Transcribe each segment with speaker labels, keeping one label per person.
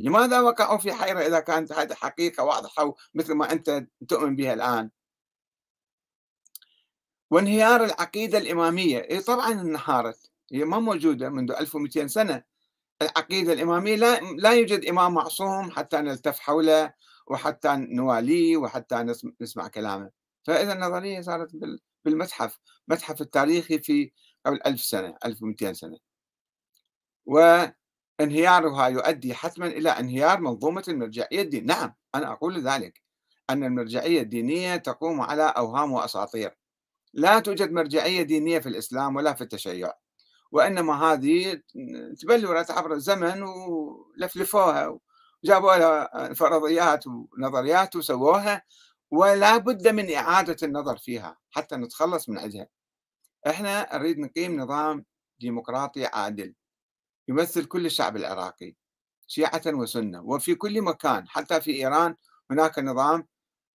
Speaker 1: لماذا وقعوا في حيرة إذا كانت هذه حقيقة واضحة مثل ما أنت تؤمن بها الآن؟ وانهيار العقيدة الإمامية. إيه طبعا انهارت. هي ما موجودة منذ 1200 سنة. العقيدة الإمامية لا, لا يوجد إمام معصوم حتى نلتف حوله وحتى نواليه وحتى نسمع كلامه. فإذا النظرية صارت بالمتحف متحف التاريخي في قبل ألف سنة 1200 سنة. وانهيارها يؤدي حتما إلى انهيار منظومة المرجعية الدينية. نعم أنا أقول ذلك أن المرجعية الدينية تقوم على أوهام وأساطير. لا توجد مرجعية دينية في الإسلام ولا في التشيع وإنما هذه تبلورت عبر الزمن ولفلفوها وجابوا لها فرضيات ونظريات وسووها ولا بد من إعادة النظر فيها حتى نتخلص من عندها. إحنا نريد نقيم نظام ديمقراطي عادل. يمثل كل الشعب العراقي شيعة وسنة وفي كل مكان حتى في إيران هناك نظام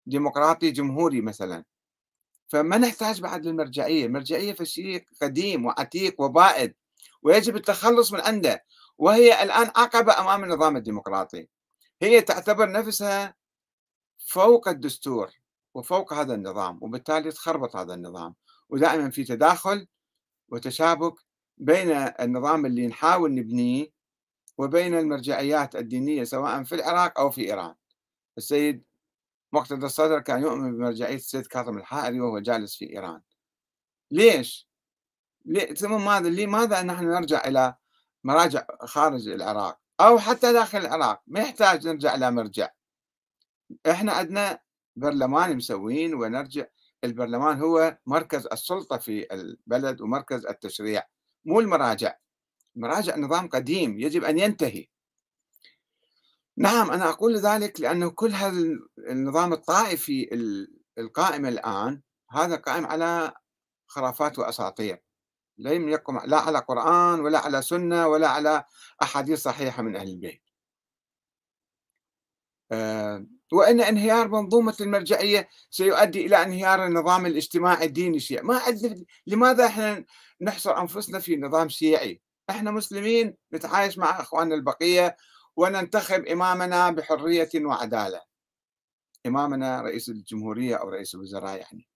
Speaker 1: ديمقراطي جمهوري مثلا. فما نحتاج بعد للمرجعية المرجعية في شيء قديم وعتيق وبائد ويجب التخلص من عنده وهي الآن عقبة أمام النظام الديمقراطي. هي تعتبر نفسها فوق الدستور وفوق هذا النظام وبالتالي تخربط هذا النظام ودائما في تداخل وتشابك بين النظام اللي نحاول نبنيه وبين المرجعيات الدينية سواء في العراق أو في إيران. السيد مقتدى الصدر كان يؤمن بمرجعية السيد كاظم الحائري وهو جالس في إيران. ليش؟ ثم ماذا لماذا نحن نرجع إلى مراجع خارج العراق أو حتى داخل العراق؟ ما يحتاج نرجع إلى مرجع. إحنا عندنا برلمان مسوين ونرجع البرلمان هو مركز السلطة في البلد ومركز التشريع. مو المراجع. المراجع نظام قديم يجب أن ينتهي. نعم أنا أقول ذلك لأنه كل هذا النظام الطائفي القائم الآن هذا قائم على خرافات وأساطير. لم يقم لا على قرآن ولا على سنة ولا على أحاديث صحيحة من أهل البيت. آه، وأن انهيار منظومة المرجعية سيؤدي إلى انهيار النظام الاجتماعي الديني الشيعي. ما عندنا لماذا إحنا نحصر أنفسنا في نظام شيعي؟ إحنا مسلمين نتعايش مع إخواننا البقية وننتخب إمامنا بحرية وعدالة. إمامنا رئيس الجمهورية أو رئيس الوزراء يعني.